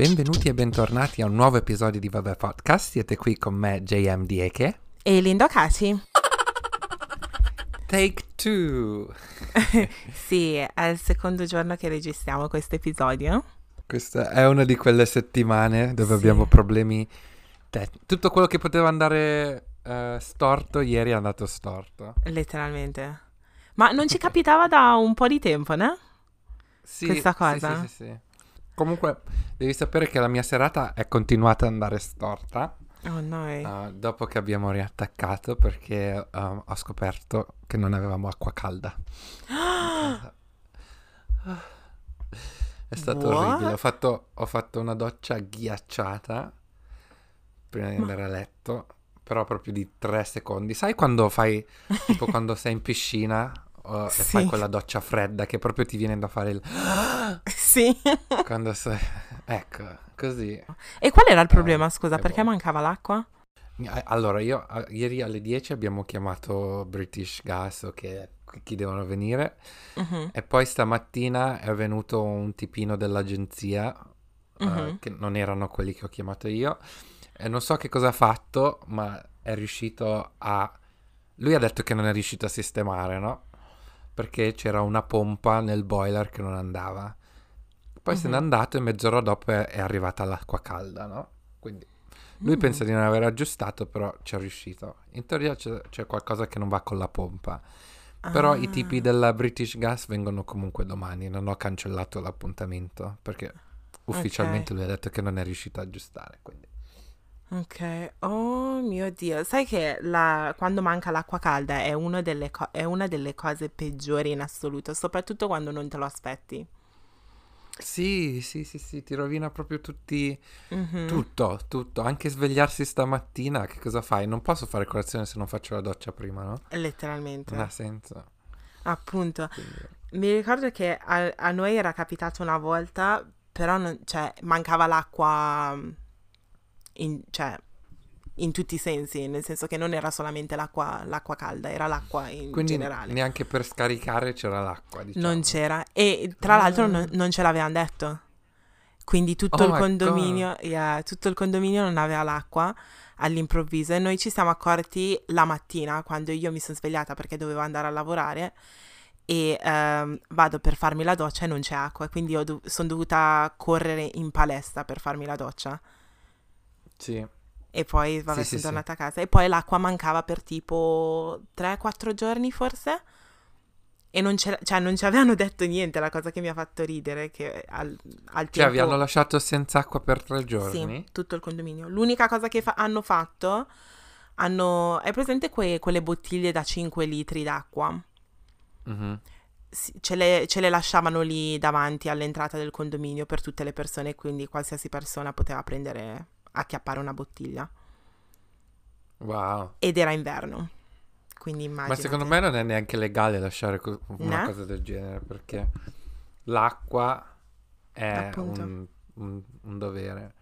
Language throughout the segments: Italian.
Benvenuti e bentornati a un nuovo episodio di Vabbè Podcast. Siete qui con me, JM Dieke. E Lindo Cati. Take two. sì, è il secondo giorno che registriamo questo episodio. Questa è una di quelle settimane dove Sì. abbiamo problemi. te- Tutto quello che poteva andare eh, storto, ieri è andato storto. Letteralmente. Ma non ci capitava da un po' di tempo, no? Sì, Questa sì, cosa? Sì, sì, sì. Comunque, devi sapere che la mia serata è continuata ad andare storta. Oh no. eh, dopo che abbiamo riattaccato perché eh, ho scoperto che non avevamo acqua calda. È stato What? orribile. Ho fatto, ho fatto una doccia ghiacciata prima di Ma- andare a letto, però proprio di tre secondi. Sai quando fai, tipo quando sei in piscina oh, e Sì. fai quella doccia fredda che proprio ti viene da fare il... sì. quando sei... Ecco, così. e qual era il problema, Eh, scusa? Perché buono. mancava l'acqua? Allora, io eh, ieri alle 10 abbiamo chiamato British Gas o che, chi devono venire Mhm, e poi stamattina è venuto un tipino dell'agenzia eh, Mhm. che non erano quelli che ho chiamato io e non so che cosa ha fatto, ma è riuscito a... Lui ha detto che non è riuscito a sistemare, no? Perché c'era una pompa nel boiler che non andava. Poi se n'è Mhm. andato e mezz'ora dopo è, è arrivata l'acqua calda, no? Quindi lui Mm. pensa di non aver aggiustato, però ci è riuscito. In teoria c'è, c'è qualcosa che non va con la pompa. Però i Ah. tipi della British Gas vengono comunque domani. Non ho cancellato l'appuntamento perché ufficialmente lui ha detto che non è riuscito a aggiustare. Quindi. Ok, oh mio Dio, sai che la- quando manca l'acqua calda è, uno delle co- è una delle cose peggiori in assoluto, soprattutto quando non te lo aspetti. Sì, sì, sì, sì, ti rovina proprio tutti. Mhm. Tutto, tutto. Anche svegliarsi stamattina, che cosa fai? Non posso fare colazione se non faccio la doccia prima, no? Letteralmente, Non ha senso. appunto. Quindi- Mi ricordo che a, a noi era capitato una volta, però non- cioè, mancava l'acqua in, cioè, in tutti i sensi, nel senso che non era solamente l'acqua, l'acqua calda, era l'acqua in Quindi generale. neanche per scaricare c'era l'acqua, diciamo. Non c'era. E tra l'altro non, non ce l'avevano detto. Quindi tutto Oh il condominio, yeah, tutto il condominio non aveva l'acqua all'improvviso e noi ci siamo accorti la mattina quando io mi sono svegliata perché dovevo andare a lavorare e ehm, vado per farmi la doccia e non c'è acqua, quindi sono dovuta correre in palestra per farmi la doccia Sì. e poi vabbè Sì, sono sì. tornata a casa e poi l'acqua mancava per tipo 3-4 giorni forse e non, cioè, non ci avevano detto niente, la cosa che mi ha fatto ridere che al, al Cioè, tempo... vi hanno lasciato senza acqua per tre giorni? Sì, tutto il condominio. L'unica cosa che fa- hanno fatto, hanno... È presente que- quelle bottiglie da 5 litri d'acqua? Mhm. Sì, ce, le, ce le lasciavano lì davanti all'entrata del condominio per tutte le persone, quindi qualsiasi persona poteva prendere, acchiappare una bottiglia. Wow. Ed era inverno, quindi immagino. Ma secondo me non è neanche legale lasciare co- una No? cosa del genere perché l'acqua è un, un- un dovere.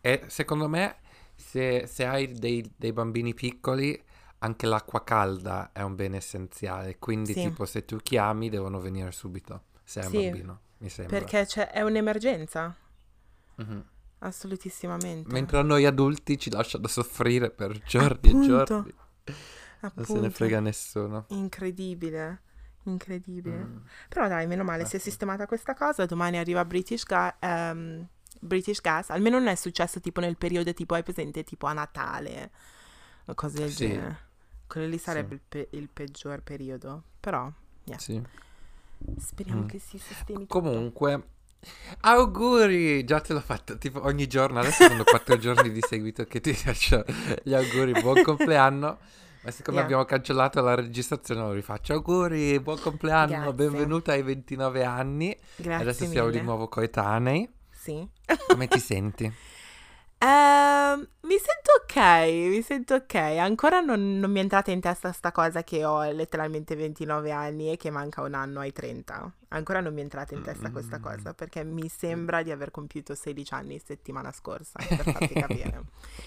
E secondo me se, se hai dei, dei bambini piccoli anche l'acqua calda è un bene essenziale. Quindi Sì. tipo se tu chiami devono venire subito se è un Sì, bambino, mi sembra. Perché c'è- è un'emergenza, Mhm. Assolutissimamente. Mentre a noi adulti ci lasciano soffrire per giorni Appunto. e giorni. Non se ne Appunto. frega nessuno. Incredibile, incredibile. Mm. Però dai, meno male, si è Eh sistemata questa cosa. Domani arriva British, Ga- ehm, British Gas. Almeno non è successo tipo nel periodo tipo, hai presente, tipo a Natale o cose del Sì. genere. Quello lì sarebbe Sì. il, pe- il peggior periodo. Però, yeah, Sì. speriamo Mm. che si sistemi tutto. Auguri! Già te l'ho fatto tipo ogni giorno. Adesso sono quattro giorni di seguito che ti faccio gli auguri. Buon compleanno. Ma siccome Yeah. abbiamo cancellato la registrazione, lo rifaccio. Auguri, buon compleanno, Grazie. benvenuta ai 29 anni. Grazie Adesso siamo di mille. nuovo coetanei. Sì. Come ti senti? Ehm, mi sento ok, mi sento ok. Ancora non, non mi è entrata in testa sta cosa che ho letteralmente 29 anni e che manca un anno ai 30. Ancora non mi è entrata in testa questa cosa perché mi sembra di aver compiuto 16 anni settimana scorsa, per farti capire.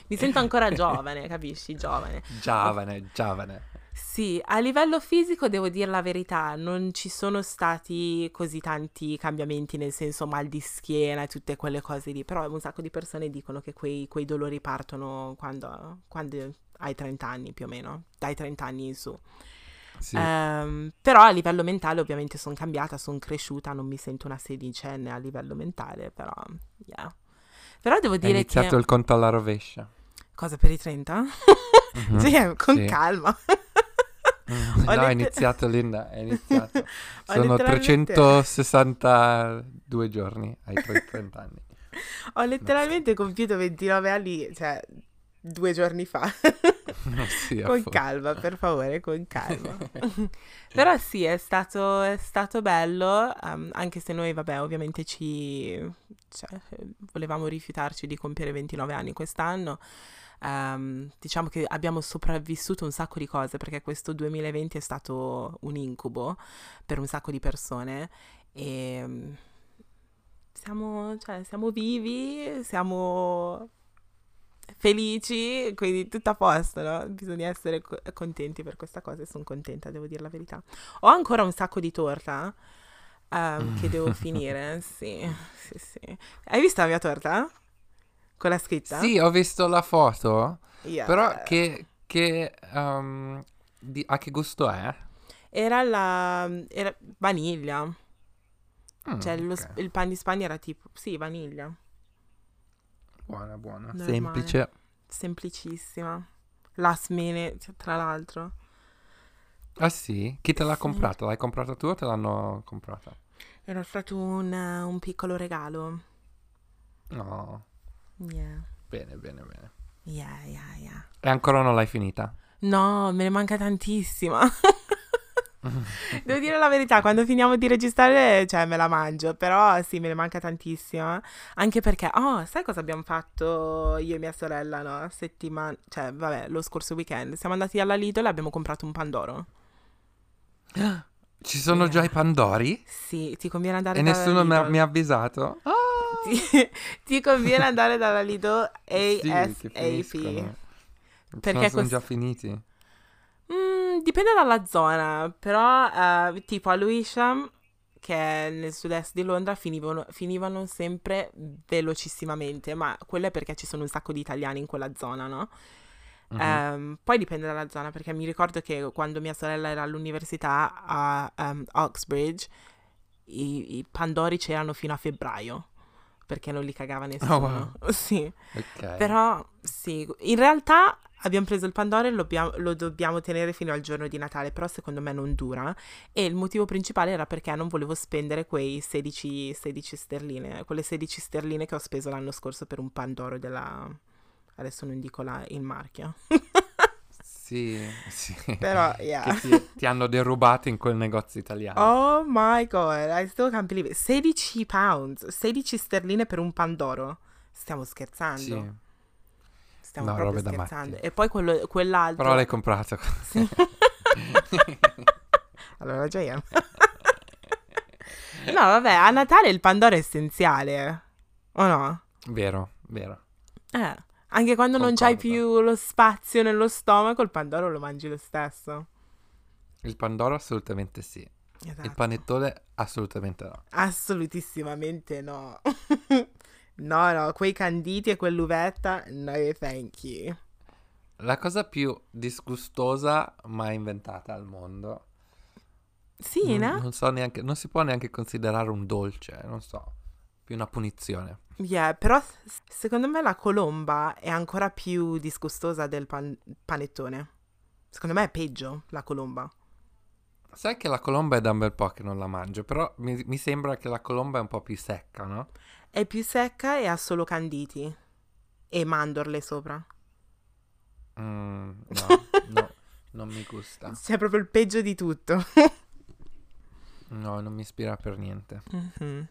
Mi sento ancora giovane, capisci? Giovane. Giovane, giovane. Sì, a livello fisico devo dire la verità, non ci sono stati così tanti cambiamenti, nel senso mal di schiena e tutte quelle cose lì, però un sacco di persone dicono che quei, quei dolori partono quando, quando hai 30 anni più o meno, dai 30 anni in su. Sì. Ehm, però a livello mentale ovviamente sono cambiata, sono cresciuta, non mi sento una sedicenne a livello mentale, però yeah. Però devo È dire iniziato che... il conto alla rovescia. Cosa per i 30? Mhm, Sì, con sì. calma. Mm, No, è letter- iniziato Linda, è iniziato. Sono letteralmente- 362 giorni ai tuoi 30 anni. Ho letteralmente compiuto 29 anni, cioè due giorni fa. Sì, con calma, per favore, con calma. Però sì, è stato, è stato bello, ehm, anche se noi, vabbè, ovviamente ci... cioè, volevamo rifiutarci di compiere 29 anni quest'anno. Ehm, diciamo che abbiamo sopravvissuto un sacco di cose perché questo 2020 è stato un incubo per un sacco di persone e mm, siamo, cioè, siamo vivi, siamo felici, quindi tutto a posto, no? Bisogna essere co- contenti per questa cosa e sono contenta, devo dire la verità. Ho ancora un sacco di torta ehm, che devo finire, sì, sì, sì. Hai visto la mia torta? Con la scritta? Sì, ho visto la foto, Yeah. però che, che, um, di- a che gusto è? Era la... era vaniglia. Mm, Cioè, lo ok. sp- il pan di Spagna era tipo... Sì, vaniglia. Buona, buona. Normale. Semplice. Semplicissima. Last minute, tra l'altro. Ah sì? Chi te l'ha Sì. comprata? L'hai comprata tu o te l'hanno comprata? Era stato un, un piccolo regalo. No. Yeah. Bene, bene, bene. Yeah, yeah, yeah. E ancora non l'hai finita? No, me ne manca tantissima. Devo dire la verità, quando finiamo di registrare, cioè, me la mangio, però sì, me ne manca tantissima. Anche perché, oh, sai cosa abbiamo fatto io e mia sorella, no? Settimana, cioè, vabbè, lo scorso weekend. Siamo andati alla Lidl e abbiamo comprato un Pandoro. Ci sono già i Pandori? Sì, ti conviene andare E dalla nessuno mi ha, Lidl. mi ha avvisato? Ah! Ti, ti conviene andare dalla Sì, che ASAP. finiscono. Perché No, sono quest- già finiti. Mm, dipende dalla zona, però eh, tipo a Lewisham, che è nel sud-est di Londra, finivano, finivano sempre velocissimamente, ma quello è perché ci sono un sacco di italiani in quella zona, no? Mhm. Ehm, poi dipende dalla zona, perché mi ricordo che quando mia sorella era all'università a ehm, Oxbridge, i, i Pandori c'erano fino a febbraio, perché non li cagava nessuno. Sì. Ok. Però sì, in realtà abbiamo preso il Pandoro e lo, lo dobbiamo tenere fino al giorno di Natale, però secondo me non dura. E il motivo principale era perché non volevo spendere quei 16, 16 sterline, quelle 16 sterline che ho speso l'anno scorso per un Pandoro della... Adesso non dico la, il marchio. Sì, sì. Però, yeah. Ti, ti hanno derubato in quel negozio italiano. Oh my god, I still can't believe it. 16 pounds, 16 sterline per un Pandoro. Stiamo scherzando. Sì, Stiamo No, proprio scherzando. E poi quello- quell'altro... però l'hai comprato. Allora, già io. no, vabbè, a Natale il Pandoro è essenziale. O no? vero, vero. Eh, anche quando non c'hai Concordo. più lo spazio nello stomaco, il Pandoro lo mangi lo stesso. Il Pandoro assolutamente sì. Esatto. Il panettone assolutamente no. Assolutissimamente no. no, no, quei canditi e quell'uvetta, no thank you. La cosa più disgustosa mai inventata al mondo. Sì, non, no? non so neanche, non si può neanche considerare un dolce, non so. Più una punizione. Yeah, però secondo me la colomba è ancora più disgustosa del pan- panettone. Secondo me è peggio la colomba. Sai che la colomba è da un bel po' che non la mangio, però mi, mi sembra che la colomba è un po' più secca, no? È più secca e ha solo canditi. E mandorle sopra. Mm, no, no, non mi gusta. C'è proprio il peggio di tutto. No, non mi ispira per niente. Mhm,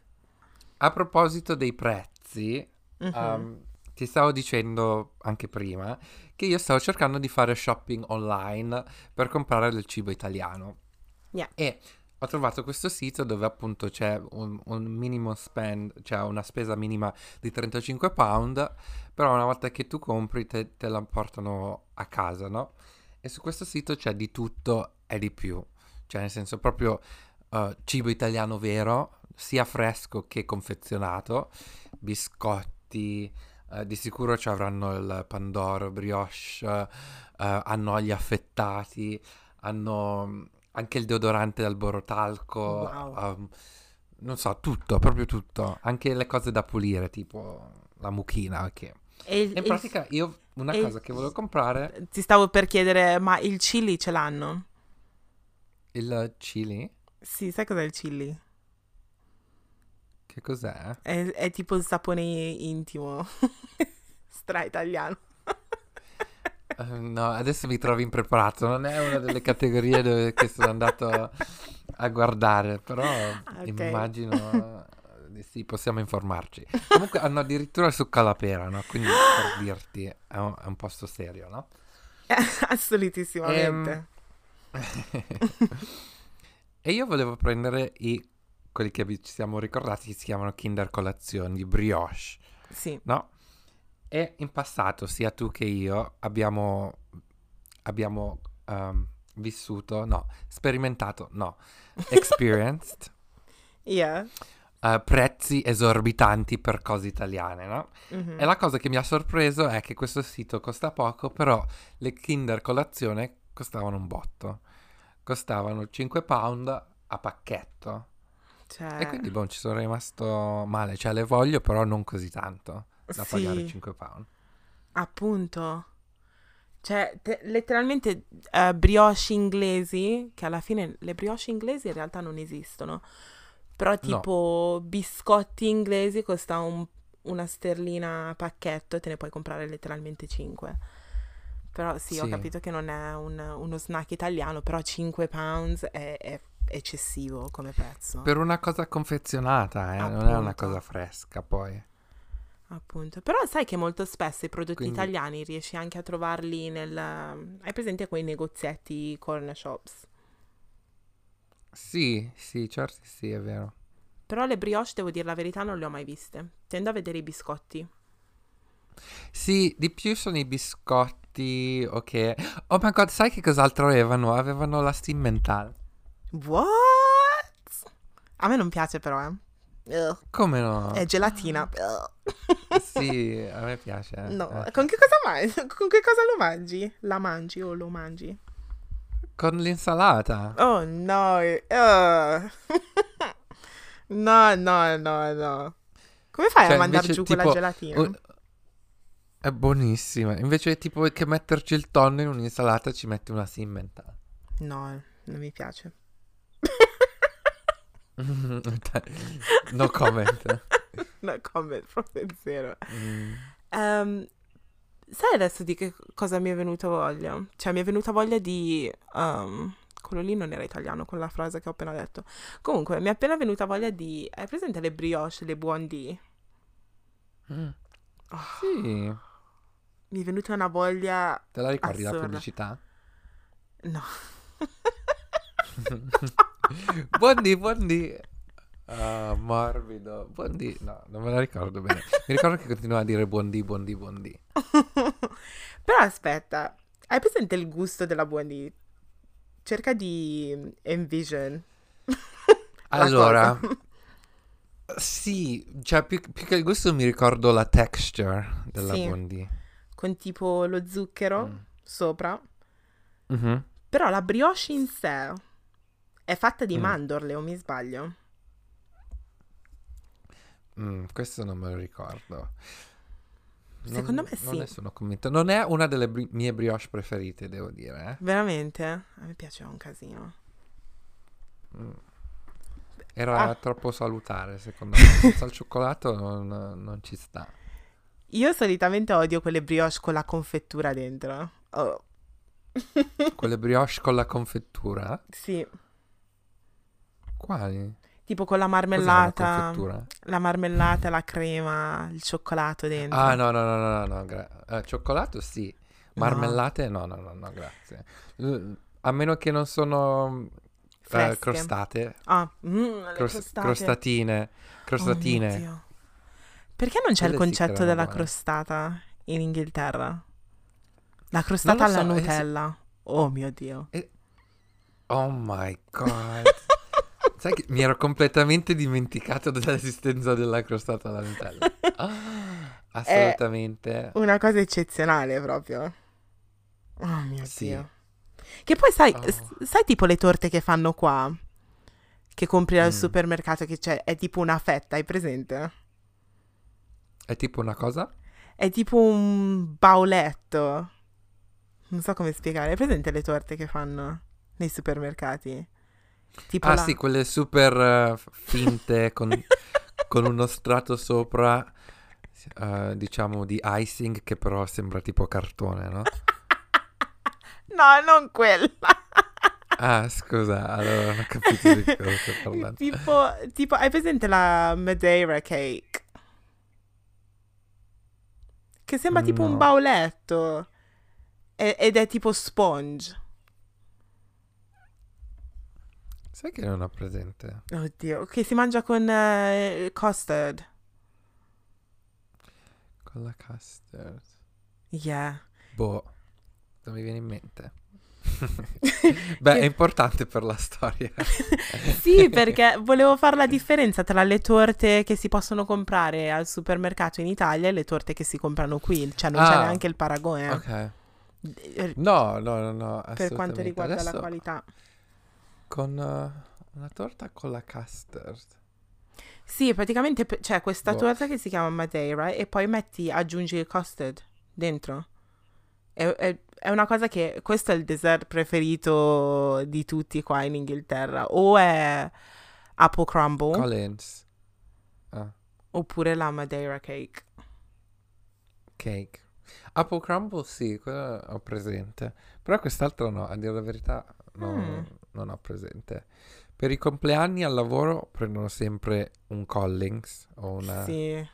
A proposito dei prezzi, mhm. um, ti stavo dicendo anche prima che io stavo cercando di fare shopping online per comprare del cibo italiano. Yeah. E ho trovato questo sito dove appunto c'è un, un minimo spend, cioè una spesa minima di 35 pound, però una volta che tu compri te, te la portano a casa, no? E su questo sito c'è di tutto e di più. Cioè, nel senso, proprio uh, cibo italiano vero, sia fresco che confezionato, biscotti, uh, di sicuro ci avranno il pandoro, brioche, uh, hanno gli affettati, hanno mm, anche il deodorante dal borotalco. Wow. Um, non so, tutto, proprio tutto. Anche le cose da pulire, tipo la mucchina. Che... E In il- pratica io una cosa che volevo comprare, ti stavo per chiedere, ma il chili ce l'hanno? il chili, Sì, sai cos'è il chili? Che cos'è? È, è tipo il sapone intimo. Stra italiano. Eh, no, adesso mi trovi impreparato, non è una delle categorie dove, che sono andato a guardare, però ok. immagino di sì, possiamo informarci. Comunque hanno addirittura il succo alla pera, no? Quindi per dirti, è un, è un posto serio, no? Assolutissimamente. e io volevo prendere i, quelli che ci siamo ricordati, si chiamano Kinder Colazioni, brioche, Sì. no? E in passato sia tu che io abbiamo, abbiamo ehm, vissuto, no, sperimentato, no, experienced Yeah. eh, prezzi esorbitanti per cose italiane, no? Mhm. E la cosa che mi ha sorpreso è che questo sito costa poco, però le Kinder colazione costavano un botto. Costavano 5 pound a pacchetto. Cioè, E quindi, boh, ci sono rimasto male. Cioè, le voglio, però non così tanto da Sì. pagare 5 pound. appunto. Cioè, te- letteralmente eh, brioche inglesi, che alla fine le brioche inglesi in realtà non esistono. Però tipo biscotti inglesi costa un- una sterlina a pacchetto e te ne puoi comprare letteralmente 5. Però sì, ho Sì. capito che non è un- uno snack italiano, però 5 pounds è, è eccessivo come prezzo. Per una cosa confezionata, eh, non è una cosa fresca, poi. Appunto, però sai che molto spesso i prodotti Quindi- italiani riesci anche a trovarli nel... Hai presente quei negozietti corner shops? Sì, sì, certo sì, è vero. Però le brioche, devo dire la verità, non le ho mai viste. Tendo a vedere i biscotti. Sì, di più sono i biscotti, ok. Oh my god, sai che cos'altro avevano? Avevano la Simmental. What? A me non piace però, eh. Ugh. Come no? È gelatina. Ugh. Sì, a me piace. No, eh. con che cosa mangi? Con che cosa lo mangi? La mangi o lo mangi? Con l'insalata. Oh no. ugh. no, no, no, no. Come fai Cioè, a mandare invece, giù quella tipo, gelatina? un- È buonissima. Invece tipo che metterci il tonno in un'insalata ci metti una Simmental. No, non mi piace. no comment. No comment, proprio zero. Mm. Ehm, sai adesso di che cosa mi è venuta voglia? Cioè, mi è venuta voglia di... ehm, quello lì non era italiano, quella frase che ho appena detto. Comunque, mi è appena venuta voglia di... Hai presente le brioche, le buondì? Mm. Oh, Sì. mi è venuta una voglia... Te la ricordi la Assurda. pubblicità? No. Buondì, buondì. Ah, morbido. Buondì. No, non me la ricordo bene. Mi ricordo che continuava a dire buondì, buondì, buondì. Però aspetta, hai presente il gusto della buondì? Cerca di envision. Allora, sì, cioè più, più che il gusto mi ricordo la texture della Sì. buondì. Con tipo lo zucchero Mm. sopra. Mhm. Però la brioche in sé è fatta di Mm. mandorle, o mi sbaglio? Mm, questo non me lo ricordo. Non- Secondo me Non sì. convinto. Non è una delle bri- mie brioche preferite, devo dire. eh. Veramente? A me piaceva un casino. Mm. Era Ah. troppo salutare, secondo me. Senza il cioccolato non, non ci sta. Io solitamente odio quelle brioche con la confettura dentro. Oh. Quelle brioche con la confettura? sì, Quali? tipo con la marmellata. La marmellata, la crema, il cioccolato dentro. Ah, no, no, no, no, no, no, gra- eh, cioccolato sì. No. Marmellate no, no, no, no, grazie. L- a meno che non sono eh, Fresche. crostate, Ah, mm, cros- crostate. crostatine, Oh crostatine. Dio. Perché non c'è il Quelle che concetto della buone. crostata in Inghilterra? La crostata lo alla so, eh, se- Nutella Oh mio Dio. Oh my god. Sai che mi ero completamente dimenticato dell'esistenza della crostata alla Nutella. Ah, assolutamente. Una cosa eccezionale proprio. Oh mio Sì. Dio. Che poi sai, Oh. sai tipo le torte che fanno qua? Che compri al Mm. supermercato che c'è, è tipo una fetta, hai presente? È tipo una cosa? È tipo un bauletto. Non so come spiegare. Hai presente le torte che fanno nei supermercati? Tipo Ah la- sì, quelle super f- finte con, con uno strato sopra, eh, diciamo, di icing che però sembra tipo cartone, no? No, non quella. Ah, scusa, allora non ho capito di cosa sto parlando. tipo, tipo, hai presente la Madeira cake? Che sembra tipo un No. bauletto. E- ed è tipo sponge. Sai che non ho presente? Oddio, che si mangia con eh, custard. Con la custard. Yeah. Boh, non mi viene in mente. Beh, è importante per la storia. Sì, perché volevo fare la differenza tra le torte che si possono comprare al supermercato in Italia e le torte che si comprano qui. Cioè, non c'è Ah. neanche il paragone. Ok. eh, No, no, no, no. Per quanto riguarda la Adesso qualità. Con eh, una torta con la custard. Sì, praticamente p- c'è questa Boh. torta che si chiama Madeira e poi metti, aggiungi il custard dentro. È, è- è una cosa che questo è il dessert preferito di tutti qua in Inghilterra. O è apple crumble Collins. Ah, oppure la Madeira cake. cake. Apple crumble sì, quello ho presente. Però quest'altro no, a dire la verità no, Mm. Non ho presente. Per i compleanni al lavoro prendono sempre un Collins o una Sì,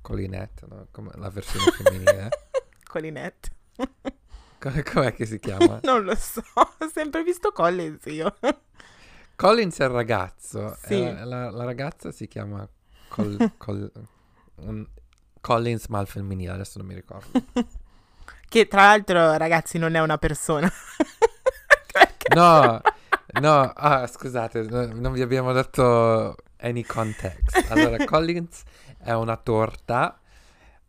Collinette, no? Come la versione femminile. Colinette. Co- Com'è che si chiama? Non lo so, ho sempre visto Collins io. Collins è il ragazzo, Sì. la, la- la ragazza si chiama Col- Col- un- Collins ma al femminile, adesso non mi ricordo. Che tra l'altro, ragazzi, non è una persona. No, no, ah, scusate, no- non vi abbiamo dato any context. Allora, Collins è una torta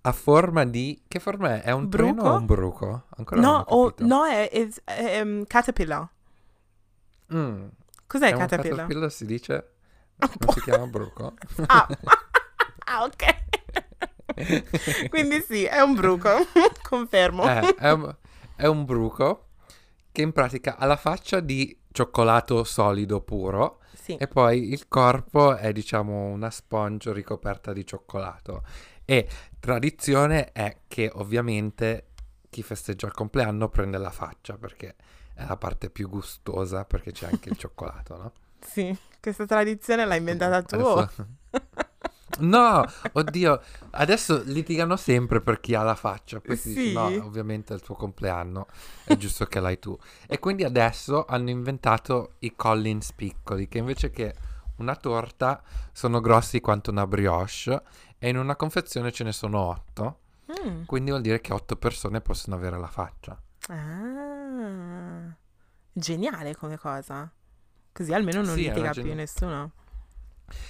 a forma di... Che forma è? È un Bruco? treno o un bruco? Ancora No, o- no, è, è- è, um, caterpillar. Mm, Cos'è è caterpillar? caterpillar si dice? Non si chiama bruco? Ah, ah, ok. Quindi sì, è un bruco, confermo. Eh, è, un, è un bruco che in pratica ha la faccia di cioccolato solido puro Sì. e poi il corpo è diciamo una sponge ricoperta di cioccolato. E tradizione è che ovviamente chi festeggia il compleanno prende la faccia perché è la parte più gustosa perché c'è anche il cioccolato, no? Sì, questa tradizione l'hai inventata tu. Adesso- No, oddio, adesso litigano sempre per chi ha la faccia. Poi si dice, Sì. no, ovviamente è il tuo compleanno, è giusto che l'hai tu. E quindi adesso hanno inventato i Collins piccoli, che invece che una torta sono grossi quanto una brioche e in una confezione ce ne sono otto. Mm. Quindi vuol dire che otto persone possono avere la faccia. Ah, geniale come cosa. Così almeno non Sì, litiga più geni- nessuno.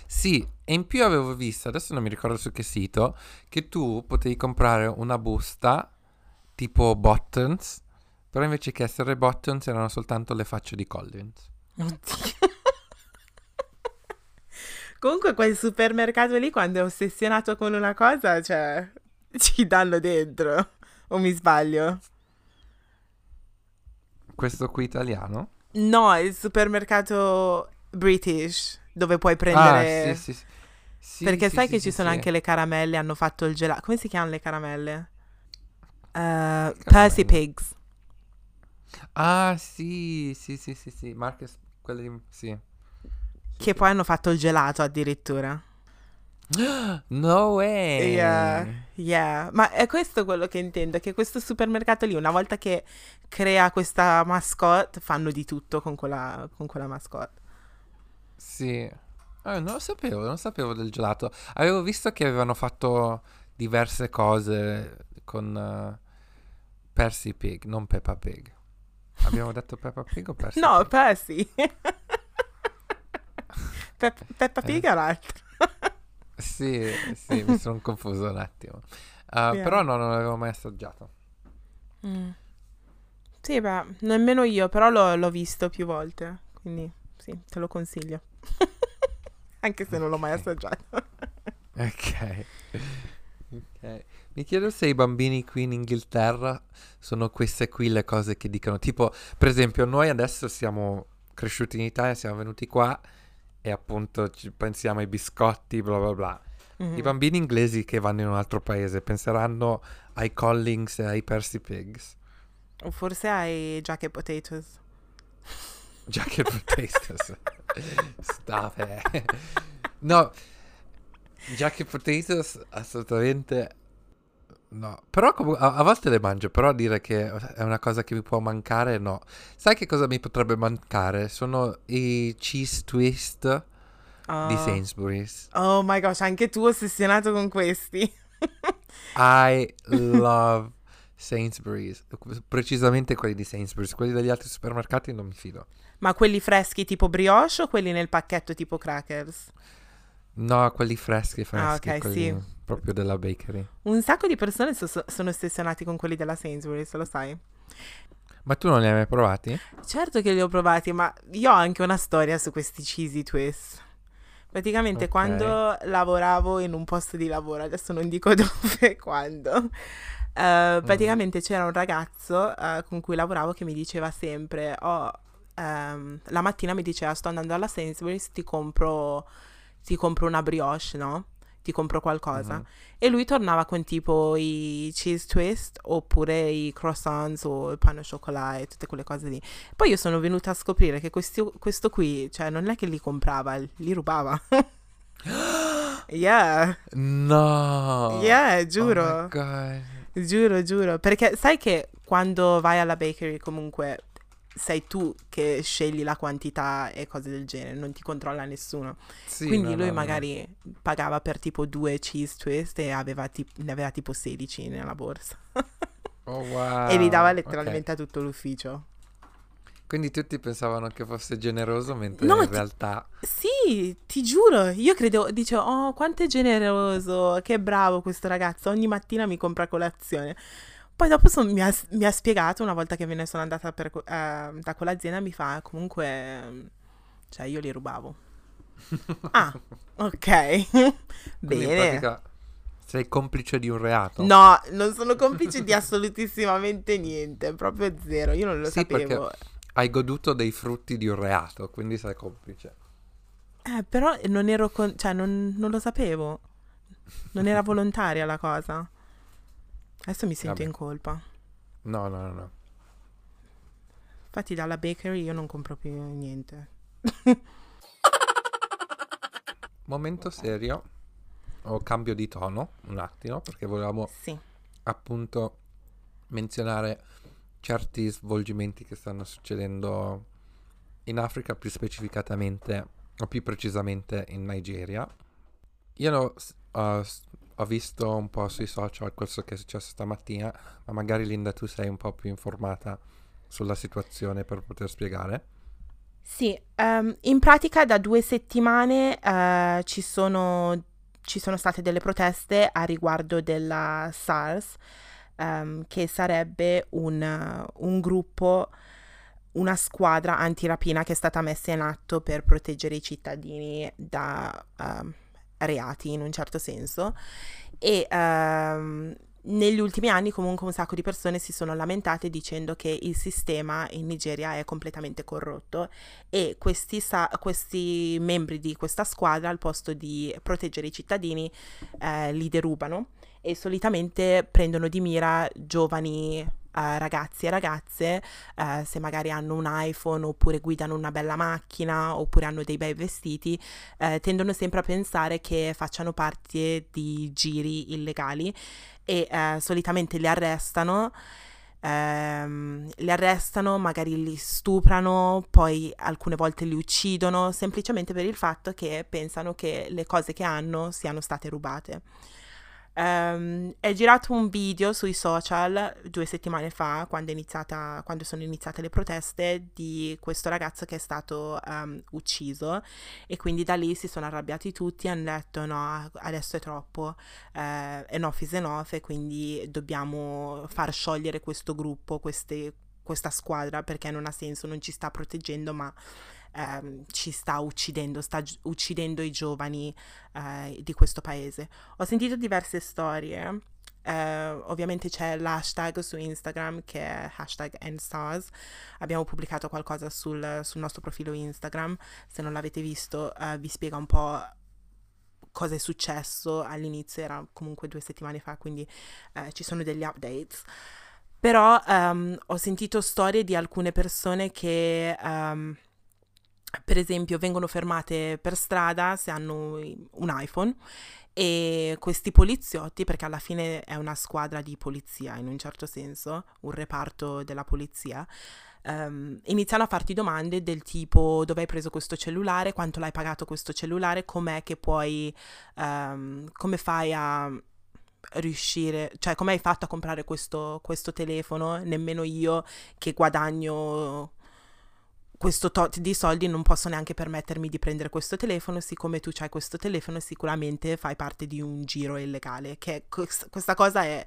Sì, e in più avevo visto, adesso non mi ricordo su che sito, che tu potevi comprare una busta tipo Buttons, però invece che essere Buttons erano soltanto le facce di Collins. Oddio. Comunque quel supermercato lì quando è ossessionato con una cosa, cioè, ci danno dentro. O mi sbaglio? Questo qui italiano? No, il supermercato British, dove puoi Ah, prendere... sì, sì, sì. Sì, Perché sai che ci sono anche le caramelle, hanno fatto il gelato. Come si chiamano le caramelle? Uh, Percy. Pigs. Ah, sì, sì, sì, sì, sì, Marcus, quelle di... sì. Che poi hanno fatto il gelato addirittura. No way! Yeah, yeah. Ma è questo quello che intendo, che questo supermercato lì, una volta che crea questa mascotte, fanno di tutto con quella, con quella mascotte. Sì. Ah, non lo sapevo, non sapevo del gelato. Avevo visto che avevano fatto diverse cose con eh, Percy Pig, non Peppa Pig. Abbiamo detto Peppa Pig o Percy No, Pig? Percy. Pe- Peppa Eh. Pig è l'altro. Sì, sì, mi sono confuso un attimo. Uh. Però no, non l'avevo mai assaggiato. Mm. Sì, beh, nemmeno io, però l'ho, l'ho visto più volte, quindi sì, te lo consiglio. Anche se non l'ho mai assaggiato. Ok. Ok. Mi chiedo se i bambini qui in Inghilterra sono queste qui le cose che dicono. Tipo, per esempio, noi adesso siamo cresciuti in Italia, siamo venuti qua e appunto pensiamo ai biscotti, bla bla bla. Mhm. I bambini inglesi che vanno in un altro paese penseranno ai Collings e ai Percy Pigs. O forse hai Jack e Potatoes. Jacket Potatoes. Stop it. No, Jacket Potatoes assolutamente no. Però comu- a, a volte le mangio, però dire che è una cosa che mi può mancare no. Sai che cosa mi potrebbe mancare? Sono i cheese twist di Oh. Sainsbury's. Oh my gosh, anche tu ossessionato con questi. I love Sainsbury's, precisamente quelli di Sainsbury's, quelli degli altri supermercati non mi fido. Ma quelli freschi tipo brioche o quelli nel pacchetto tipo crackers? No, quelli freschi, freschi, Ah, ok, sì. proprio della bakery. Un sacco di persone so- so- sono ossessionati con quelli della Sainsbury's, lo sai? Ma tu non li hai mai provati? Certo che li ho provati, ma io ho anche una storia su questi cheesy twist. Praticamente Ok. quando lavoravo in un posto di lavoro, adesso non dico dove e quando, eh, praticamente c'era un ragazzo eh, con cui lavoravo che mi diceva sempre, oh, ehm, la mattina mi diceva sto andando alla Sainsbury's, ti compro, ti compro una brioche, no? Ti compro qualcosa. Mhm. E lui tornava con tipo i cheese twist oppure i croissants o il pane au chocolat e tutte quelle cose lì. Poi io sono venuta a scoprire che questi- questo qui, cioè non è che li comprava, li rubava. yeah, No! yeah, Oh giuro. my God. Giuro, giuro. Perché sai che quando vai alla bakery comunque sei tu che scegli la quantità e cose del genere, non ti controlla nessuno. Sì, Quindi no, lui no, no, no. magari pagava per tipo due cheese twist e aveva ti- ne aveva tipo 16 nella borsa. Oh, wow. e li dava letteralmente a tutto l'ufficio. Quindi tutti pensavano che fosse generoso, mentre No, in ti- realtà... Sì, ti giuro, io credevo, dicevo, oh, quanto è generoso, che bravo questo ragazzo, ogni mattina mi compra colazione. Poi dopo son- mi, ha, mi ha spiegato, una volta che me ne sono andata per eh, da quell'azienda, mi fa, comunque, cioè io li rubavo. Ah, ok, bene. sei complice di un reato. No, non sono complice di assolutissimamente niente, proprio zero, io non lo Sì, perché- sapevo. Hai goduto dei frutti di un reato, quindi sei complice. Eh, però non ero con... cioè non, non lo sapevo. Non era volontaria la cosa. Adesso mi sento Vabbè. in colpa. No, no, no, no. Infatti dalla bakery io non compro più niente. Momento serio. O cambio di tono, un attimo, perché volevamo Sì. appunto menzionare certi svolgimenti che stanno succedendo in Africa, più specificatamente o più precisamente in Nigeria. Io ho, s- ho visto un po' sui social quello che è successo stamattina, ma magari Linda tu sei un po' più informata sulla situazione per poter spiegare. Sì, ehm, in pratica da due settimane eh, ci sono, ci sono state delle proteste a riguardo della SARS, ehm, che sarebbe un, un gruppo, una squadra antirapina che è stata messa in atto per proteggere i cittadini da ehm, reati in un certo senso. E ehm, negli ultimi anni comunque un sacco di persone si sono lamentate dicendo che il sistema in Nigeria è completamente corrotto e questi, sa- questi membri di questa squadra al posto di proteggere i cittadini eh, li derubano e solitamente prendono di mira giovani eh, ragazzi e ragazze eh, se magari hanno un iPhone oppure guidano una bella macchina oppure hanno dei bei vestiti eh, tendono sempre a pensare che facciano parte di giri illegali e solitamente li arrestano ehm, li arrestano, magari li stuprano, poi alcune volte li uccidono, semplicemente per il fatto che pensano che le cose che hanno siano state rubate. Um, è girato un video sui social due settimane fa, quando, iniziata, quando, sono iniziate le proteste, di questo ragazzo che è stato um, ucciso. E quindi da lì si sono arrabbiati tutti hanno detto no, adesso è troppo, uh, enough is enough e quindi dobbiamo far sciogliere questo gruppo, queste, questa squadra perché non ha senso, non ci sta proteggendo ma ehm, ci sta uccidendo, sta gi- uccidendo i giovani eh, di questo paese. Ho sentito diverse storie. Eh, ovviamente c'è l'hashtag su Instagram che è hashtag EndStars. Abbiamo pubblicato qualcosa sul, sul, nostro profilo Instagram. Se non l'avete visto, eh, vi spiega un po' cosa è successo all'inizio, era comunque due settimane fa, quindi eh, ci sono degli updates. Però um, ho sentito storie di alcune persone che um, per esempio vengono fermate per strada se hanno un iPhone e questi poliziotti, perché alla fine è una squadra di polizia in un certo senso, un reparto della polizia, um, iniziano a farti domande del tipo dove hai preso questo cellulare, quanto l'hai pagato questo cellulare, com'è che puoi, um, come fai a riuscire, cioè come hai fatto a comprare questo, questo telefono, nemmeno io che guadagno questo tot di soldi non posso neanche permettermi di prendere questo telefono, siccome tu hai questo telefono sicuramente fai parte di un giro illegale, che questa cosa è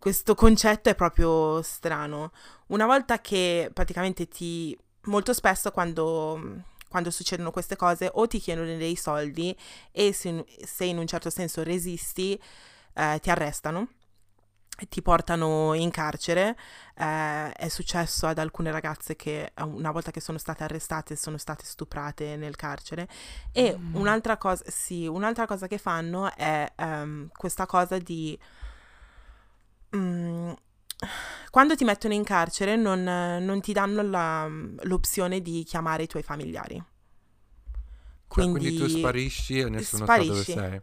questo concetto è proprio strano. Una volta che praticamente ti molto spesso quando quando succedono queste cose o ti chiedono dei soldi e se, se in un certo senso resisti eh, ti arrestano ti portano in carcere. Eh, è successo ad alcune ragazze che eh, una volta che sono state arrestate sono state stuprate nel carcere. E mm. un'altra, cosa, sì, un'altra cosa che fanno è um, questa cosa di... Um, quando ti mettono in carcere non, non ti danno la, l'opzione di chiamare i tuoi familiari. Quindi, cioè, quindi tu sparisci e nessuno sparisci. sa dove sei.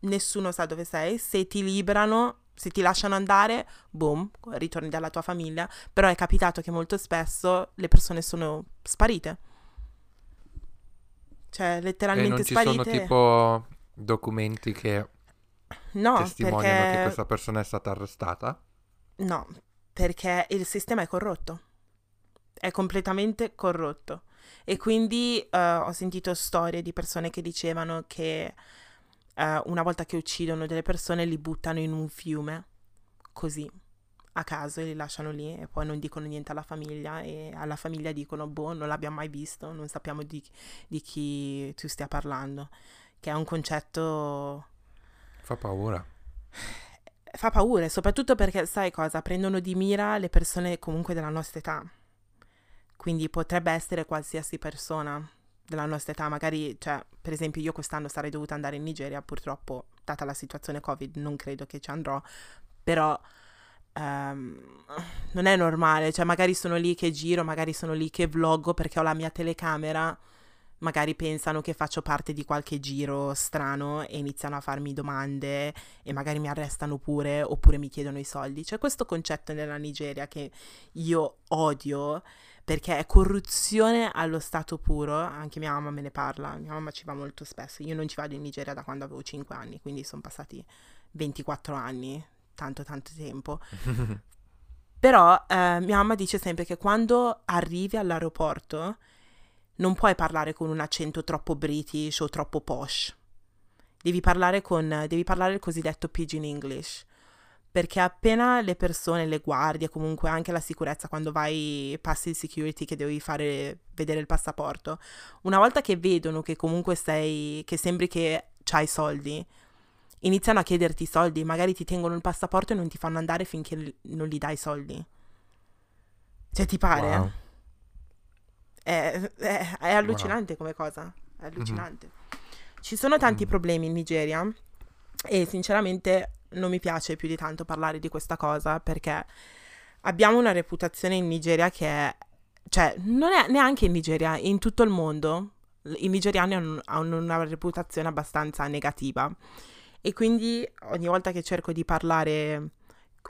Nessuno sa dove sei. Se ti liberano se ti lasciano andare, boom, ritorni dalla tua famiglia, però è capitato che molto spesso le persone sono sparite. Cioè, letteralmente e non sparite. ci sono tipo documenti che no, testimoniano perché... che questa persona è stata arrestata? No, perché il sistema è corrotto. È completamente corrotto. E quindi uh, ho sentito storie di persone che dicevano che uh, una volta che uccidono delle persone li buttano in un fiume, così, a caso e li lasciano lì e poi non dicono niente alla famiglia e alla famiglia dicono, boh, non l'abbiamo mai visto, non sappiamo di, di chi tu stia parlando, che è un concetto... Fa paura fa paura, soprattutto perché sai cosa? Prendono di mira le persone comunque della nostra età. Quindi potrebbe essere qualsiasi persona della nostra età, magari, cioè, per esempio, io quest'anno sarei dovuta andare in Nigeria, purtroppo, data la situazione Covid, non credo che ci andrò, però um, non è normale, cioè, magari sono lì che giro, magari sono lì che vloggo perché ho la mia telecamera, magari pensano che faccio parte di qualche giro strano e iniziano a farmi domande e magari mi arrestano pure oppure mi chiedono i soldi. C'è questo concetto nella Nigeria che io odio perché è corruzione allo stato puro, anche mia mamma me ne parla, mia mamma ci va molto spesso, io non ci vado in Nigeria da quando avevo 5 anni, quindi sono passati 24 anni, tanto tanto tempo. Però eh, mia mamma dice sempre che quando arrivi all'aeroporto non puoi parlare con un accento troppo british o troppo posh. Devi parlare, con, devi parlare il cosiddetto pidgin English perché appena le persone, le guardie, comunque anche la sicurezza quando vai, passi il security che devi fare vedere il passaporto, una volta che vedono che comunque sei, che sembri che hai soldi, iniziano a chiederti i soldi, magari ti tengono il passaporto e non ti fanno andare finché non gli dai soldi. Cioè, ti pare? Wow. È, è, è, allucinante wow. come cosa, è allucinante. Mm-hmm. Ci sono tanti mm. problemi in Nigeria e sinceramente non mi piace più di tanto parlare di questa cosa perché abbiamo una reputazione in Nigeria che è, cioè, non è neanche in Nigeria, in tutto il mondo. I nigeriani hanno, una reputazione abbastanza negativa e quindi ogni volta che cerco di parlare,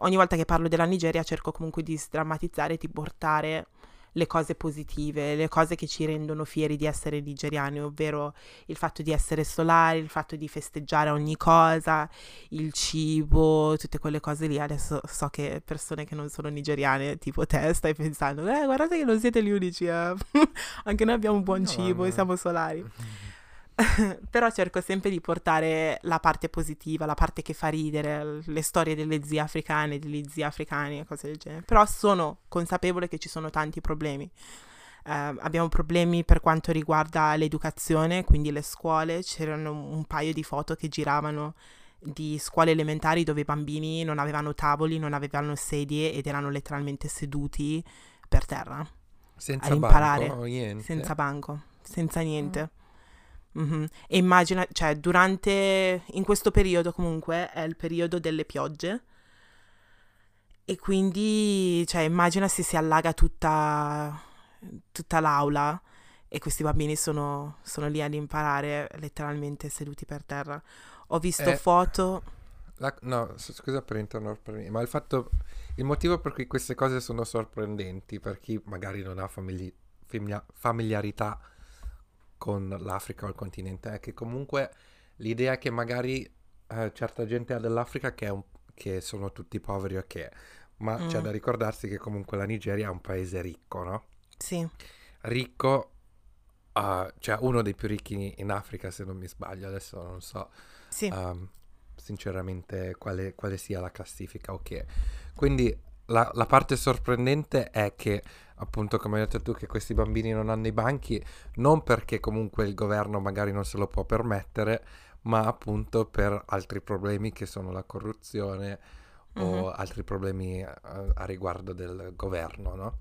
ogni volta che parlo della Nigeria cerco comunque di sdrammatizzare, di portare le cose positive, le cose che ci rendono fieri di essere nigeriani, ovvero il fatto di essere solari, il fatto di festeggiare ogni cosa, il cibo, tutte quelle cose lì. Adesso so che persone che non sono nigeriane, tipo te, stai pensando, eh, guardate che non siete gli unici, eh. anche noi abbiamo un buon No, cibo e no. siamo solari. Però cerco sempre di portare la parte positiva, la parte che fa ridere, le storie delle zie africane, degli zii africani e cose del genere. Però sono consapevole che ci sono tanti problemi. Eh, abbiamo problemi per quanto riguarda l'educazione, quindi le scuole. C'erano un paio di foto che giravano di scuole elementari dove i bambini non avevano tavoli, non avevano sedie ed erano letteralmente seduti per terra, Senza ad imparare, banco, niente. senza banco, senza niente. Mhm. E immagina, cioè, durante, in questo periodo comunque è il periodo delle piogge e quindi, cioè, immagina se si allaga tutta, tutta l'aula e questi bambini sono, sono lì ad imparare letteralmente seduti per terra. Ho visto Eh, foto, La- no, scusa per interrompermi, ma il fatto, il motivo per cui queste cose sono sorprendenti per chi magari non ha famigli- famiglia- familiarità con l'Africa o il continente è che comunque l'idea che magari eh, certa gente ha dell'Africa che, è un- che sono tutti poveri o che, ma c'è Mm. da ricordarsi che comunque la Nigeria è un paese ricco, no? sì, Ricco, eh, cioè uno dei più ricchi in Africa se non mi sbaglio, adesso non so sì, ehm, sinceramente quale, quale sia la classifica ok quindi la, la parte sorprendente è che appunto come hai detto tu che questi bambini non hanno i banchi non perché comunque il governo magari non se lo può permettere ma appunto per altri problemi che sono la corruzione o Mhm. altri problemi eh, a riguardo del governo no?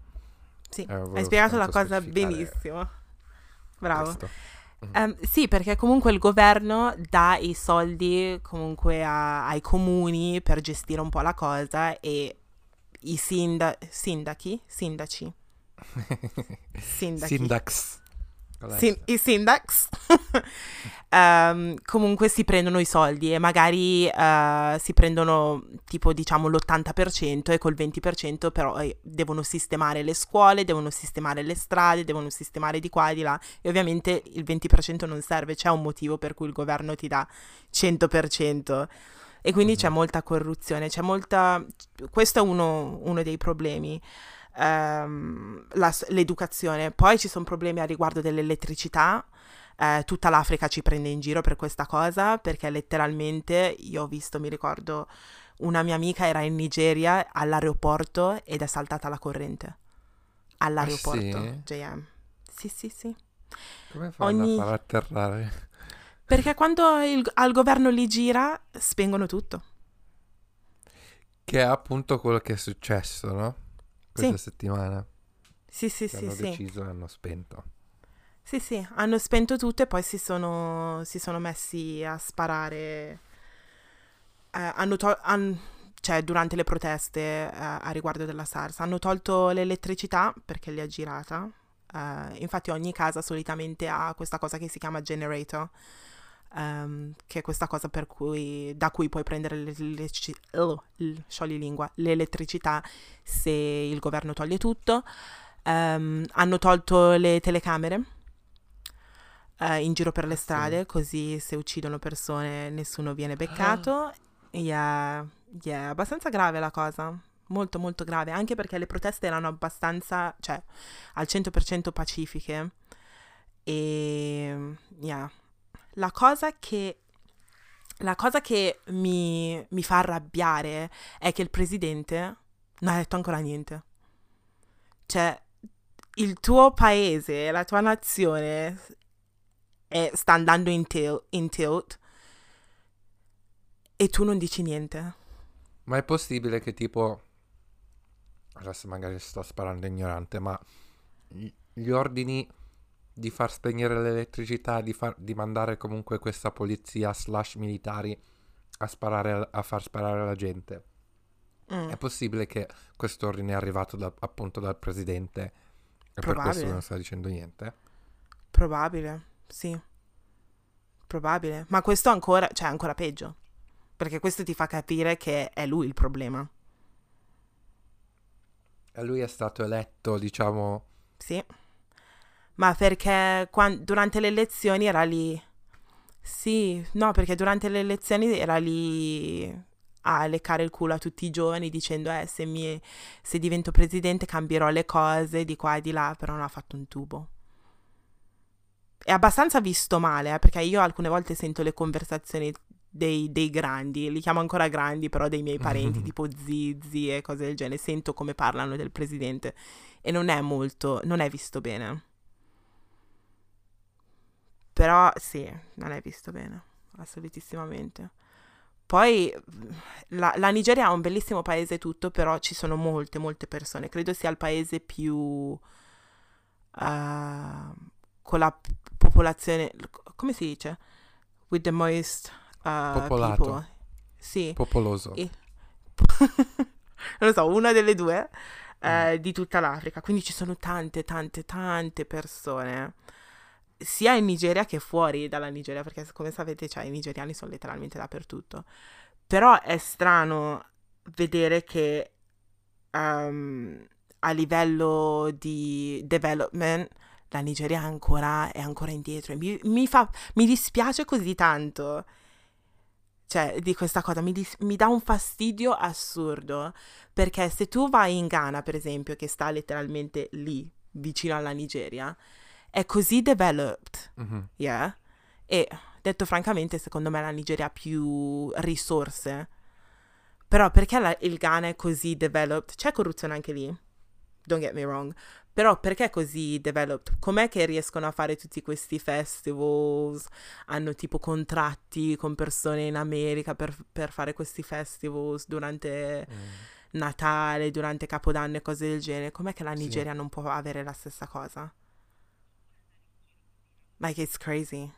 sì. Eh, Hai spiegato la cosa benissimo. Bravo. questo. Ehm, sì, perché comunque il governo dà i soldi comunque a- ai comuni per gestire un po' la cosa e i sinda- sindaci, sindaci, sindaci, Sindax Sin- i sindacs ehm, comunque si prendono i soldi e magari eh, si prendono tipo diciamo l'80% e col 20% però eh, devono sistemare le scuole, devono sistemare le strade, devono sistemare di qua e di là e ovviamente il 20% non serve, c'è un motivo per cui il governo ti dà 100% e quindi c'è Mhm. molta corruzione, c'è molta... questo è uno, uno dei problemi ehm, la l'educazione. Poi ci sono problemi a riguardo dell'elettricità. eh, tutta l'Africa ci prende in giro per questa cosa perché letteralmente io ho visto, mi ricordo, una mia amica era in Nigeria all'aeroporto ed è saltata la corrente. All'aeroporto, Ah, sì? JM. Sì, sì, sì. come fanno ogni- a far atterrare Perché quando il- al governo li gira, spengono tutto. Che è appunto quello che è successo, no? Questa settimana. Sì, sì, sì, hanno sì. deciso e hanno spento. Sì, sì, hanno spento tutto e poi si sono, si sono messi a sparare. Eh, hanno tol- han- cioè, durante le proteste eh, a riguardo della SARS, hanno tolto l'elettricità perché li ha girata. Eh, infatti ogni casa solitamente ha questa cosa che si chiama generator, ehm, che è questa cosa per cui, da cui puoi prendere l'elettrici- oh, l- scioglilingua, l'elettricità se il governo toglie tutto. Ehm, hanno tolto le telecamere eh, in giro per le Ah, sì. strade, così se uccidono persone nessuno viene beccato. Yeah, yeah, abbastanza grave la cosa. Molto, molto grave, anche perché le proteste erano abbastanza, cioè, al 100% pacifiche. E, yeah. La cosa che, la cosa che mi, mi fa arrabbiare è che il presidente non ha detto ancora niente. Cioè, il tuo paese, la tua nazione è- sta andando in, til- in tilt e tu non dici niente. Ma è possibile che tipo... Adesso magari sto sparando ignorante, ma gli ordini di far spegnere l'elettricità, di, far- di mandare comunque questa polizia slash militari a sparare, a far sparare la gente. Mm, È possibile che quest'ordine è arrivato da- appunto dal presidente e per questo Probabile. non sta dicendo niente? Probabile, sì. Probabile. Ma questo ancora, cioè ancora peggio. Perché questo ti fa capire che è lui il problema. E lui è stato eletto, diciamo, Sì. Ma perché quan- durante le elezioni era lì. Sì, no, perché durante le elezioni era lì a leccare il culo a tutti i giovani dicendo eh se, mi, se divento presidente cambierò le cose di qua e di là, però non ha fatto un tubo. È abbastanza visto male, eh, perché io alcune volte sento le conversazioni dei, dei, grandi, li chiamo ancora grandi, però dei miei parenti, tipo zizi e cose del genere, sento come parlano del presidente e non è molto, non è visto bene. Però sì, non è visto bene, assolutissimamente. Poi la, la, Nigeria è un bellissimo paese tutto, però ci sono molte, molte persone. Credo sia il paese più... Uh, con la popolazione... come si dice? With the most uh, Popolato. people. Sì. Popoloso. E... non lo so, una delle due eh, mm. di tutta l'Africa. Quindi ci sono tante, tante, tante persone sia in Nigeria che fuori dalla Nigeria, perché come sapete, cioè, i nigeriani sono letteralmente dappertutto. Però è strano vedere che um, a livello di development la Nigeria ancora, è ancora indietro. Mi, mi, fa, mi dispiace così tanto. Cioè, di questa cosa mi, dis- mi dà un fastidio assurdo. Perché se tu vai in Ghana, per esempio, che sta letteralmente lì, vicino alla Nigeria, è così developed, mm-hmm. yeah? E detto francamente, secondo me la Nigeria ha più risorse. Però perché la, il Ghana è così developed? C'è corruzione anche lì, don't get me wrong. Però perché è così developed? Com'è che riescono a fare tutti questi festivals? Hanno tipo contratti con persone in America per, per fare questi festivals durante mm. Natale, durante Capodanno e cose del genere. Com'è che la Nigeria sì. non può avere la stessa cosa? Like it's crazy.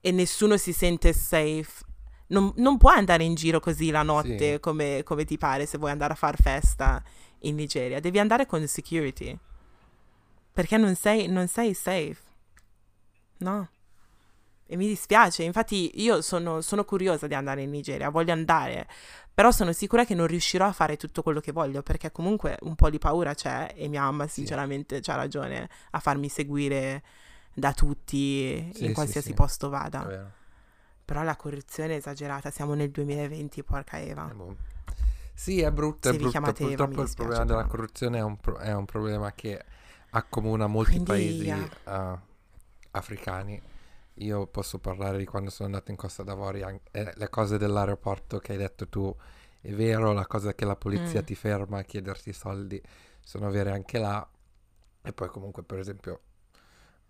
E nessuno si sente safe. Non, non puoi andare in giro così la notte sì. come, come ti pare se vuoi andare a far festa in Nigeria. Devi andare con security. Perché non sei, non sei safe. No. E mi dispiace, infatti io sono, sono, curiosa di andare in Nigeria, voglio andare, però sono sicura che non riuscirò a fare tutto quello che voglio, perché comunque un po' di paura c'è e mia mamma sinceramente sì. ha ragione a farmi seguire da tutti sì, in qualsiasi sì, posto vada. Però la corruzione è esagerata, siamo nel 2020, porca Eva. È boh. Sì, è brutto, è brutto. Purtroppo Eva, il problema della corruzione è un, pro- è un, problema che accomuna molti Quindi, paesi uh, africani. Io posso parlare di quando sono andato in Costa d'Avorio, eh, le cose dell'aeroporto che hai detto tu, è vero, la cosa che la polizia mm. ti ferma a chiederti soldi sono vere anche là. E poi comunque, per esempio,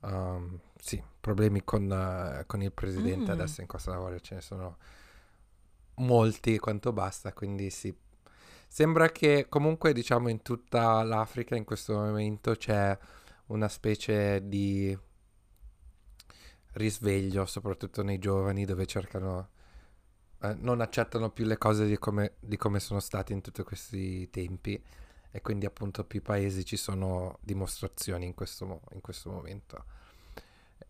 Um, sì, problemi con, uh, con, il presidente mm. adesso in Costa d'Avorio ce ne sono molti quanto basta, quindi sì. Sembra che comunque diciamo in tutta l'Africa in questo momento c'è una specie di risveglio, soprattutto nei giovani dove cercano, eh, non accettano più le cose di come, di come sono state in tutti questi tempi e quindi appunto più paesi ci sono dimostrazioni in questo, in questo momento.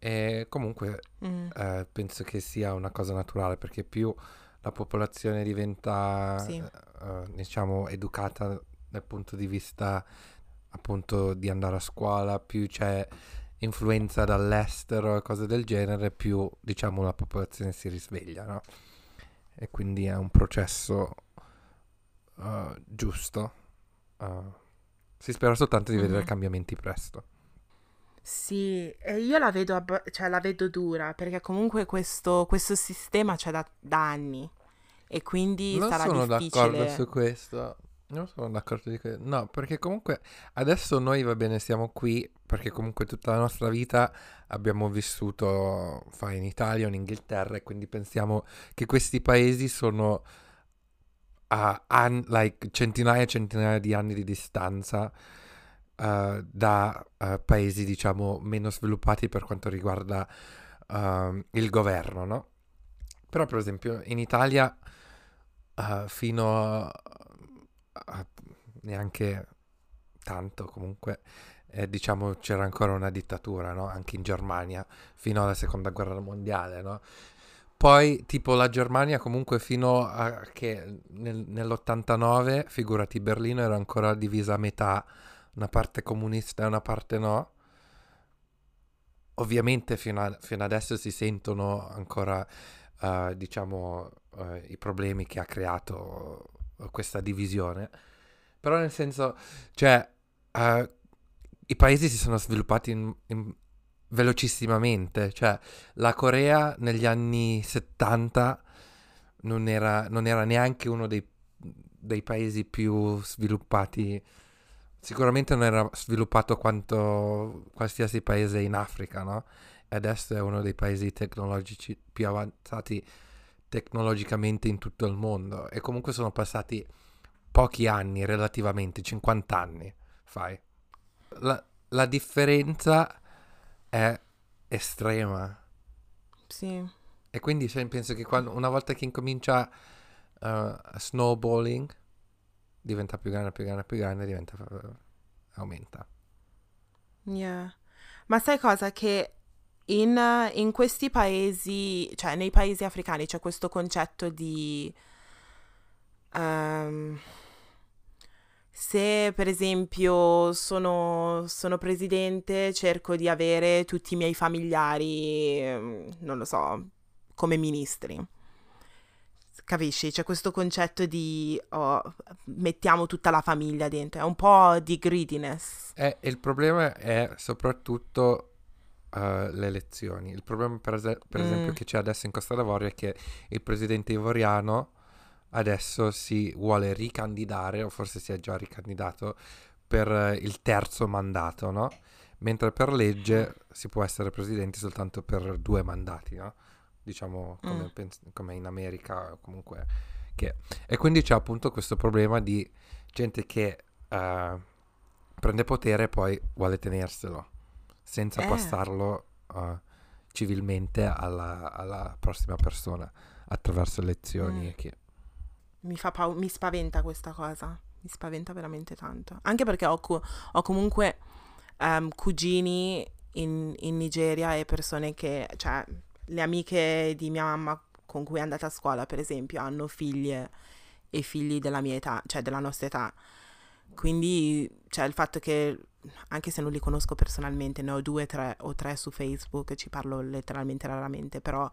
E comunque mm. eh, penso che sia una cosa naturale perché più la popolazione diventa sì. eh, diciamo educata dal punto di vista appunto di andare a scuola, più c'è influenza dall'estero e cose del genere, più diciamo la popolazione si risveglia, no? E quindi è un processo uh, giusto Uh, si spera soltanto di vedere mm-hmm. cambiamenti presto. Sì, e io la vedo, ab- cioè, la vedo dura perché comunque questo, questo sistema c'è da, da, anni e quindi non sarà sono difficile. d'accordo su questo. Non sono d'accordo di questo. No, perché comunque adesso noi va bene, siamo qui perché comunque tutta la nostra vita abbiamo vissuto fa in Italia o in Inghilterra e quindi pensiamo che questi paesi sono a an- like, centinaia e centinaia di anni di distanza uh, da uh, paesi, diciamo, meno sviluppati per quanto riguarda uh, il governo, no? Però, per esempio, in Italia fino a neanche tanto comunque eh, diciamo c'era ancora una dittatura no? anche in Germania fino alla seconda guerra mondiale no? Poi, tipo, la Germania comunque fino a che nel, nell'89, figurati, Berlino era ancora divisa a metà una parte comunista e una parte no. Ovviamente fino, a, fino adesso si sentono ancora, uh, diciamo, uh, i problemi che ha creato questa divisione. Però nel senso, cioè, uh, i paesi si sono sviluppati in, in velocissimamente. Cioè, la Corea negli anni 70 non era, non era neanche uno dei, dei, paesi più sviluppati. Sicuramente non era sviluppato quanto qualsiasi paese in Africa, no? E adesso è uno dei paesi tecnologici più avanzati tecnologicamente in tutto il mondo. E comunque sono passati pochi anni, relativamente, 50 anni, fai. La, la differenza è estrema. Sì. E quindi cioè, penso che quando, una volta che incomincia uh, snowballing, diventa più grande, più grande, più grande, diventa, uh, aumenta. Yeah. Ma sai cosa? Che in, in, questi paesi, cioè nei paesi africani c'è questo concetto di... Um, se per esempio sono, sono, presidente, cerco di avere tutti i miei familiari, mm, non lo so, come ministri. Capisci? C'è questo concetto di oh, mettiamo tutta la famiglia dentro, è un po' di greediness. Eh, il problema è soprattutto uh, le elezioni. Il problema, per, es- per mm. esempio, che c'è adesso in Costa d'Avorio è che il presidente ivoriano adesso si vuole ricandidare, o forse si è già ricandidato, per il terzo mandato, no? Mentre per legge si può essere presidente soltanto per due mandati, no? Diciamo come, mm. pens- come in America comunque. Che... E quindi c'è appunto questo problema di gente che uh, prende potere e poi vuole tenerselo, senza eh. passarlo uh, civilmente alla, alla, prossima persona attraverso elezioni mm. che mi, pau- mi spaventa questa cosa, mi spaventa veramente tanto. Anche perché ho, cu- ho comunque um, cugini in, in, Nigeria e persone che, cioè, le amiche di mia mamma con cui è andata a scuola, per esempio, hanno figlie e figli della mia età, cioè della nostra età. Quindi, cioè, il fatto che, anche se non li conosco personalmente, ne ho due tre, o tre su Facebook, ci parlo letteralmente raramente, però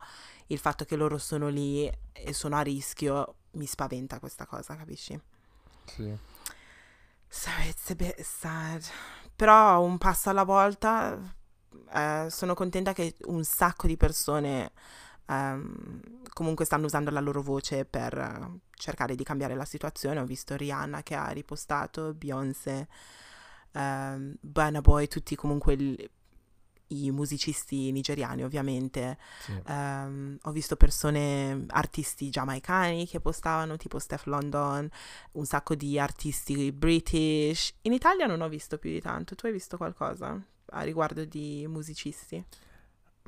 il fatto che loro sono lì e sono a rischio mi spaventa questa cosa, capisci? Sì. So it's a bit sad. Però un passo alla volta eh, sono contenta che un sacco di persone um, comunque stanno usando la loro voce per cercare di cambiare la situazione. Ho visto Rihanna che ha ripostato, Beyoncé, um, Burna Boy, tutti comunque il, i musicisti nigeriani ovviamente, sì. um, ho visto persone, artisti giamaicani che postavano tipo Steph London, un sacco di artisti british, in Italia non ho visto più di tanto, tu hai visto qualcosa a riguardo di musicisti?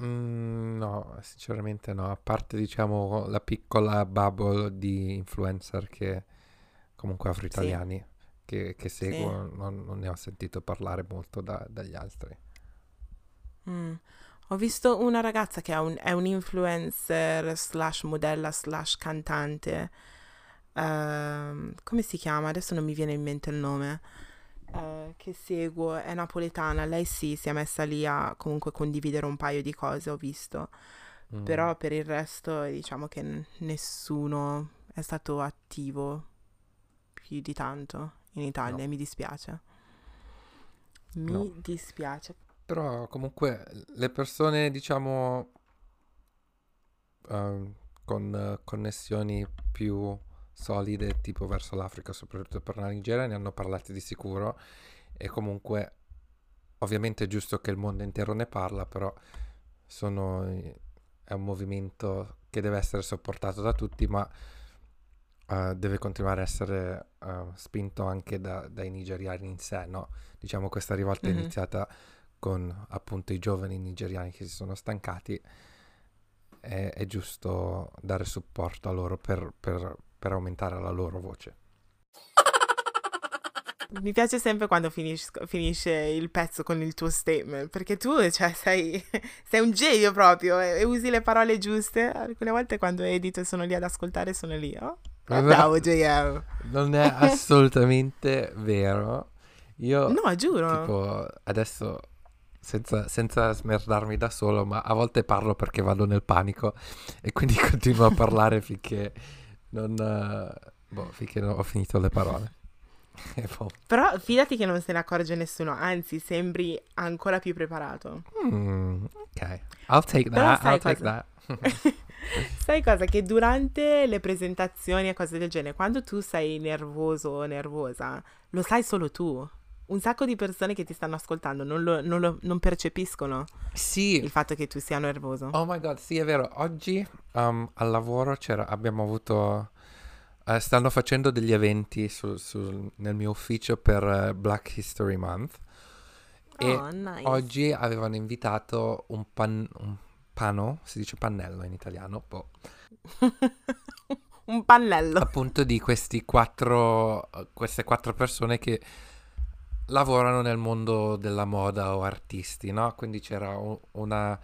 Mm, no, sinceramente no, a parte diciamo la piccola bubble di influencer che comunque afro-italiani sì. Che, che, seguo, sì. non, non, ne ho sentito parlare molto da, dagli altri. Mm. Ho visto una ragazza che è un, è un influencer slash modella slash cantante. Uh, come si chiama? Adesso non mi viene in mente il nome. Uh, che seguo, è napoletana. Lei sì, si è messa lì a comunque condividere un paio di cose, ho visto. Mm. Però per il resto diciamo che n- nessuno è stato attivo più di tanto in Italia. No. Mi dispiace. Mi no. dispiace. Però comunque le persone, diciamo, uh, con uh, connessioni più solide, tipo verso l'Africa, soprattutto per la Nigeria, ne hanno parlato di sicuro. E comunque, ovviamente è giusto che il mondo intero ne parla, però sono, è un movimento che deve essere sopportato da tutti, ma uh, deve continuare a essere uh, spinto anche da, dai nigeriani in sé, no? Diciamo questa rivolta mm-hmm. è iniziata con appunto i giovani nigeriani che si sono stancati, è, è giusto dare supporto a loro per, per, per aumentare la loro voce. Mi piace sempre quando finisce, finisce il pezzo con il tuo statement, perché tu cioè, sei, sei un genio proprio e, e, usi le parole giuste. Alcune volte quando edito e sono lì ad ascoltare sono lì, oh, bravo JM. Non è assolutamente vero Io, No, giuro. tipo, adesso, senza, senza smerdarmi da solo, ma a volte parlo perché vado nel panico e quindi continuo a parlare finché non... boh, finché non ho finito le parole. Boh. Però fidati che non se ne accorge nessuno, anzi sembri ancora più preparato. Mm, ok, I'll take that, I'll take that. Sai cosa? Che durante le presentazioni e cose del genere, quando tu sei nervoso o nervosa, lo sai solo tu. Un sacco di persone che ti stanno ascoltando non, lo- non lo- non percepiscono Sì, il fatto che tu sia nervoso. Oh my god, sì, è vero. Oggi um, al lavoro c'era, abbiamo avuto. eh, stanno facendo degli eventi sul- sul- nel mio ufficio per eh, Black History Month. E oh, nice. oggi avevano invitato un, pan- un pano, si dice pannello in italiano, boh, Un pannello. appunto di questi quattro, queste quattro persone che lavorano nel mondo della moda o artisti, no? Quindi c'era una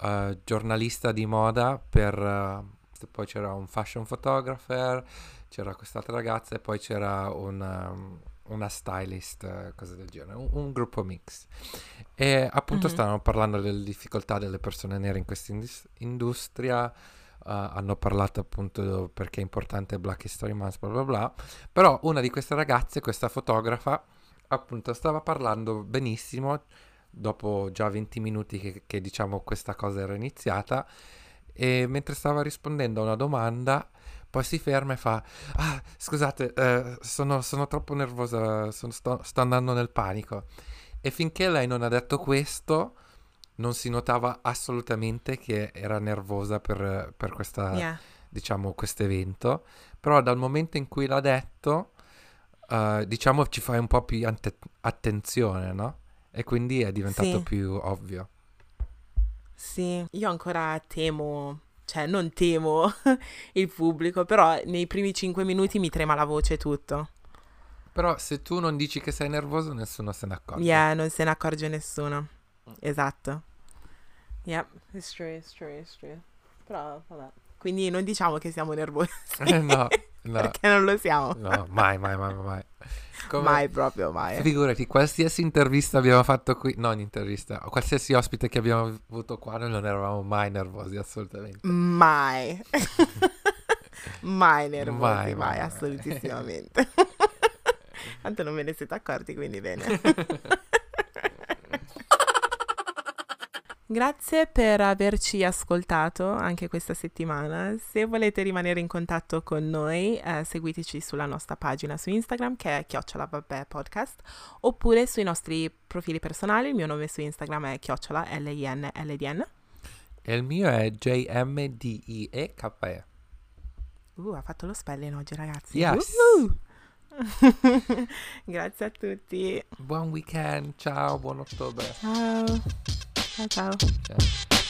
eh, giornalista di moda per... eh, poi c'era un fashion photographer, c'era quest'altra ragazza e poi c'era una, una stylist, eh, cose del genere, un, un gruppo mix. E appunto Mhm. stavano parlando delle difficoltà delle persone nere in questa indus- industria, eh, hanno parlato appunto perché è importante Black History Month, bla bla bla. Però una di queste ragazze, questa fotografa, appunto stava parlando benissimo dopo già 20 minuti che, che, diciamo questa cosa era iniziata e mentre stava rispondendo a una domanda poi si ferma e fa ah scusate eh, sono, sono troppo nervosa sono- sto, sto andando nel panico e finché lei non ha detto questo non si notava assolutamente che era nervosa per, per questa Yeah. diciamo, questo evento, però dal momento in cui l'ha detto, eh, diciamo, ci fai un po' più ante- attenzione, no? E quindi è diventato Sì. più ovvio. Sì, io ancora temo, cioè non temo il pubblico, però nei primi cinque minuti mi trema la voce e tutto. Però se tu non dici che sei nervoso, nessuno se ne accorge. Yeah, non se ne accorge nessuno. Esatto. Yep, it's true, it's true, it's true. Però, vabbè. Quindi non diciamo che siamo nervosi. Eh, no, no, Perché non lo siamo. no, mai, mai, mai, mai. Come- Mai proprio, mai. Figurati, qualsiasi intervista abbiamo fatto qui, non intervista, qualsiasi ospite che abbiamo avuto qua, noi non eravamo mai nervosi, assolutamente. Mai. mai nervosi, Mai, mai, mai, assolutissimamente. Tanto non ve ne siete accorti, quindi bene. Grazie per averci ascoltato anche questa settimana. Se volete rimanere in contatto con noi, eh, seguiteci sulla nostra pagina su Instagram che è chiocciola vabbè podcast oppure sui nostri profili personali. Il mio nome su Instagram è chiocciola L-I-N-L-D-N. E il mio è J-M-D-I-E-K-E. Uh, ha fatto lo spelling oggi, ragazzi. Yes. Grazie a tutti. Buon weekend, ciao, buon ottobre. Ciao. Ciao ciao. Ciao.